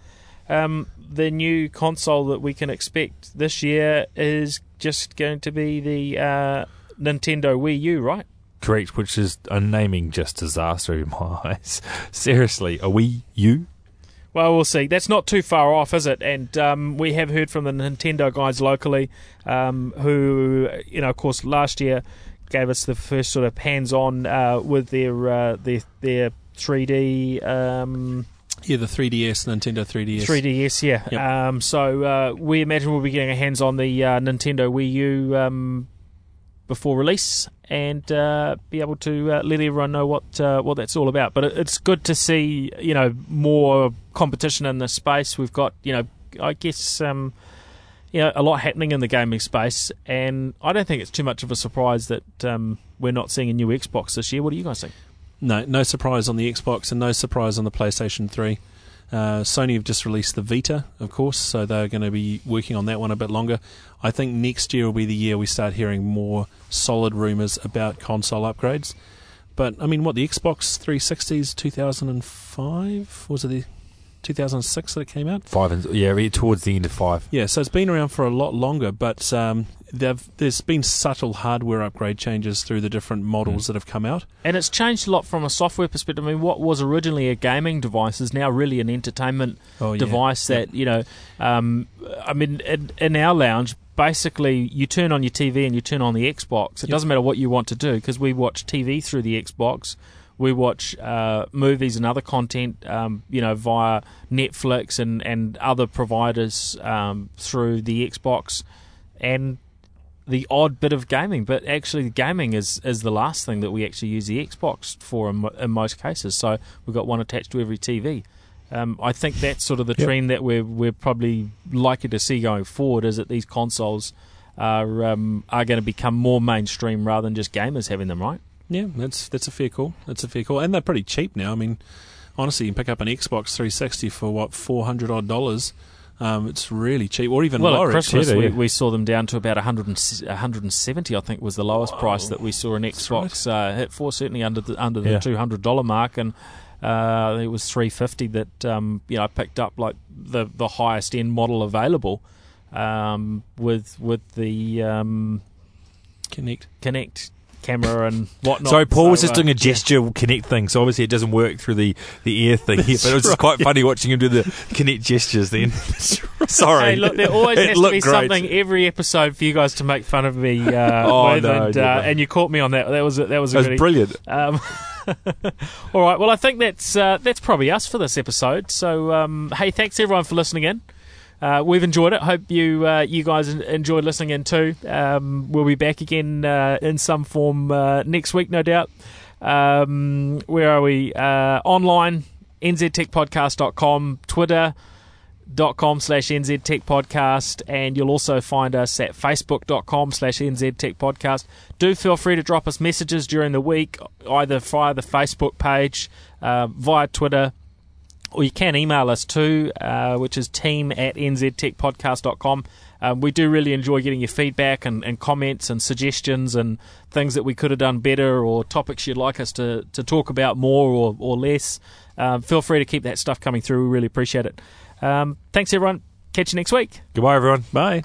S2: Um, the new console that we can expect this year is just going to be the uh, Nintendo Wii U, right?
S3: Correct, which is a naming just disaster in my eyes. Seriously, are we you?
S2: Well, we'll see. That's not too far off, is it? And um, we have heard from the Nintendo guys locally, um, who, you know, of course, last year gave us the first sort of hands-on uh, with their uh, their their 3D um,
S4: Yeah, the 3DS, Nintendo 3DS.
S2: 3DS, yeah.
S4: Yep.
S2: Um, so uh, we imagine we'll be getting our hands on the uh, Nintendo Wii U um, before release and uh, be able to uh, let everyone know what uh, what that's all about. But it, it's good to see you know more competition in this space. We've got you know I guess. Um, you know, a lot happening in the gaming space, and I don't think it's too much of a surprise that um, we're not seeing a new Xbox this year. What do you guys think?
S4: No, no surprise on the Xbox and no surprise on the PlayStation 3. Uh, Sony have just released the Vita, of course, so they're going to be working on that one a bit longer. I think next year will be the year we start hearing more solid rumours about console upgrades. But I mean, what the Xbox 360s 2005 was it? The, 2006 that it came out.
S3: Five and yeah, towards the end of five.
S4: Yeah, so it's been around for a lot longer, but um, they've- there's been subtle hardware upgrade changes through the different models that have come out.
S2: And it's changed a lot from a software perspective. I mean, what was originally a gaming device is now really an entertainment
S4: Oh, yeah.
S2: device that, you know, um, I mean, in, in our lounge, basically you turn on your TV and you turn on the Xbox. It
S4: Yep.
S2: doesn't matter what you want to do because we watch TV through the Xbox. We watch uh, movies and other content, um, you know, via Netflix and, and other providers um, through the Xbox. And the odd bit of gaming, but actually gaming is, is the last thing that we actually use the Xbox for in, in most cases. So we've got one attached to every TV. Um, I think that's sort of the
S3: Yep.
S2: trend that we're we're probably likely to see going forward is that these consoles are um, are going to become more mainstream rather than just gamers having them, right?
S4: Yeah, that's that's a fair call. That's a fair call, and they're pretty cheap now. I mean, honestly, you can pick up an Xbox 360 for what 400 odd dollars. Um, it's really cheap, or even
S2: well,
S4: lower.
S2: at Christmas we, we saw them down to about 100 and, 170, I think was the lowest price that we saw an Xbox uh, hit for, certainly under the under the
S3: Yeah.
S2: $200 mark, and uh, it was 350 that um, you know I picked up like the the highest end model available um, with with the um,
S4: Kinect.
S2: Kinect camera and whatnot.
S3: Sorry, Paul was just
S2: uh,
S3: doing a gesture Kinect thing, so obviously it doesn't work through the, the ear thing. but it was just quite funny watching him do the Kinect gestures then. Sorry.
S2: Hey, look, there always has to be
S3: great.
S2: something every episode for you guys to make fun of me uh,
S3: Oh,
S2: with,
S3: no,
S2: and, uh, and you caught me on that. That was a, that was a
S3: That was
S2: really,
S3: brilliant.
S2: Um, all right. Well, I think that's uh, that's probably us for this episode. So, um, hey, thanks everyone for listening in. Uh, we've enjoyed it. Hope you uh, you guys enjoyed listening in too. Um, we'll be back again uh, in some form uh, next week, no doubt. Um, where are we? Uh, online, nztechpodcast.com, Twitter, dot com slash NZ Tech Podcast, and you'll also find us at facebook.com slash NZ Podcast. Do feel free to drop us messages during the week, either via the Facebook page, uh, via Twitter, or you can email us too, uh, which is team at nztechpodcast.com. Um, we do really enjoy getting your feedback and, and comments and suggestions and things that we could have done better or topics you'd like us to, to talk about more or, or less. Um, feel free to keep that stuff coming through. We really appreciate it. Um, thanks, everyone. Catch you next week.
S3: Goodbye, everyone.
S4: Bye.